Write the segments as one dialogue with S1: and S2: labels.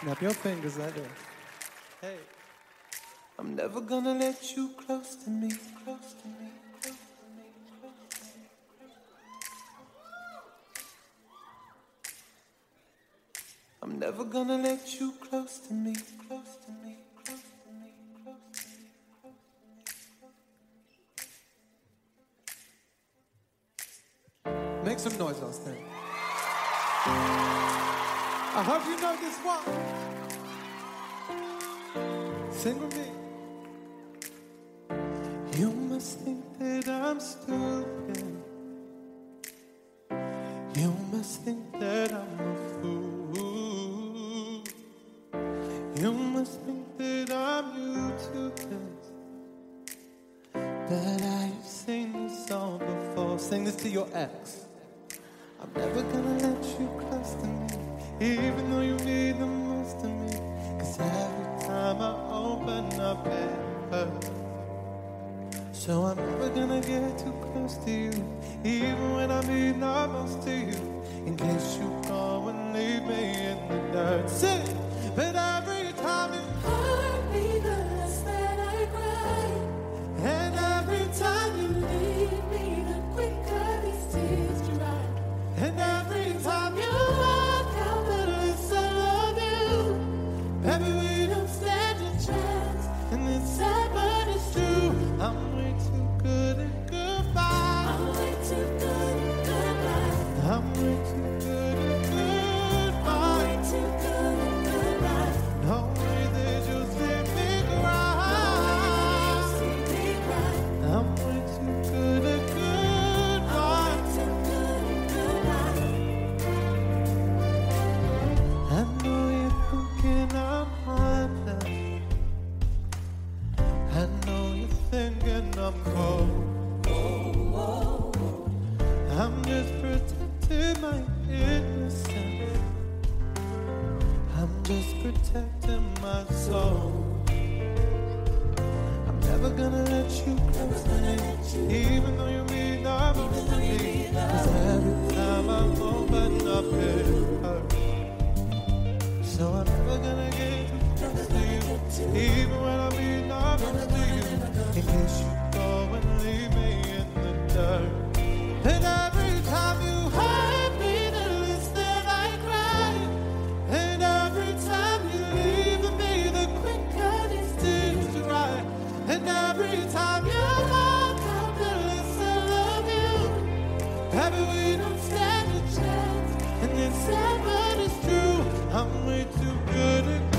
S1: Snap your fingers like this. Hey. I'm never gonna let you close to me, close to me, close to me, close to me. I'm never gonna let you close to me, close to me, close to me, close to me, close to me. Make some noise on stage. I hope you know this one. Sing with me. You must think that I'm stupid. You must think that I'm a fool. You must think that I'm useless. But I've seen this song before. Sing this to your ex. I'm never gonna let you close to me, even though you need the most of me. Cause every time I open up, it hurts. So I'm never gonna get too close to you, even when I mean the most to you. In case you go and leave me I'm
S2: I'm cold. Oh.
S1: I'm just protecting my innocence. I'm just protecting my soul. I'm never gonna let you me, even though you mean to me. 'Cause every time I open up, it hurts. So I'm never gonna get to you, even when I mean to you. In case you Baby, we don't stand a chance. And it's sad, it's true. I'm way too good at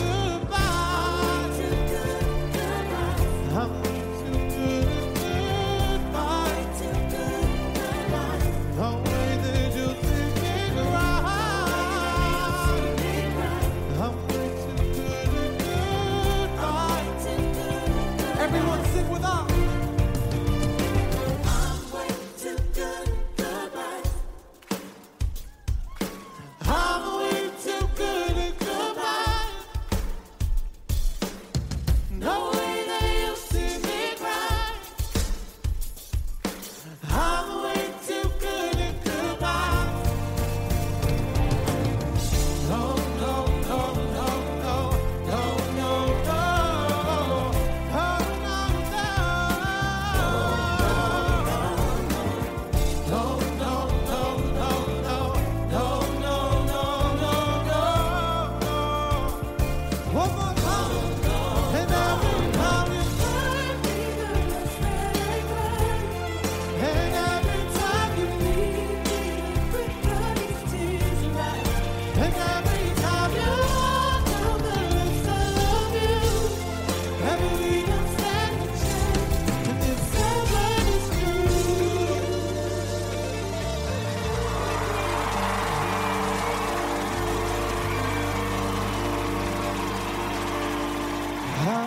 S1: Thank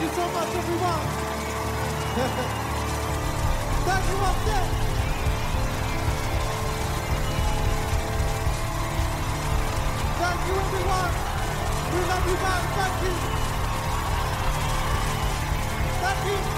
S1: you so much, everyone. Thank you. Thank you, everyone. We love you guys. Thank you. Keep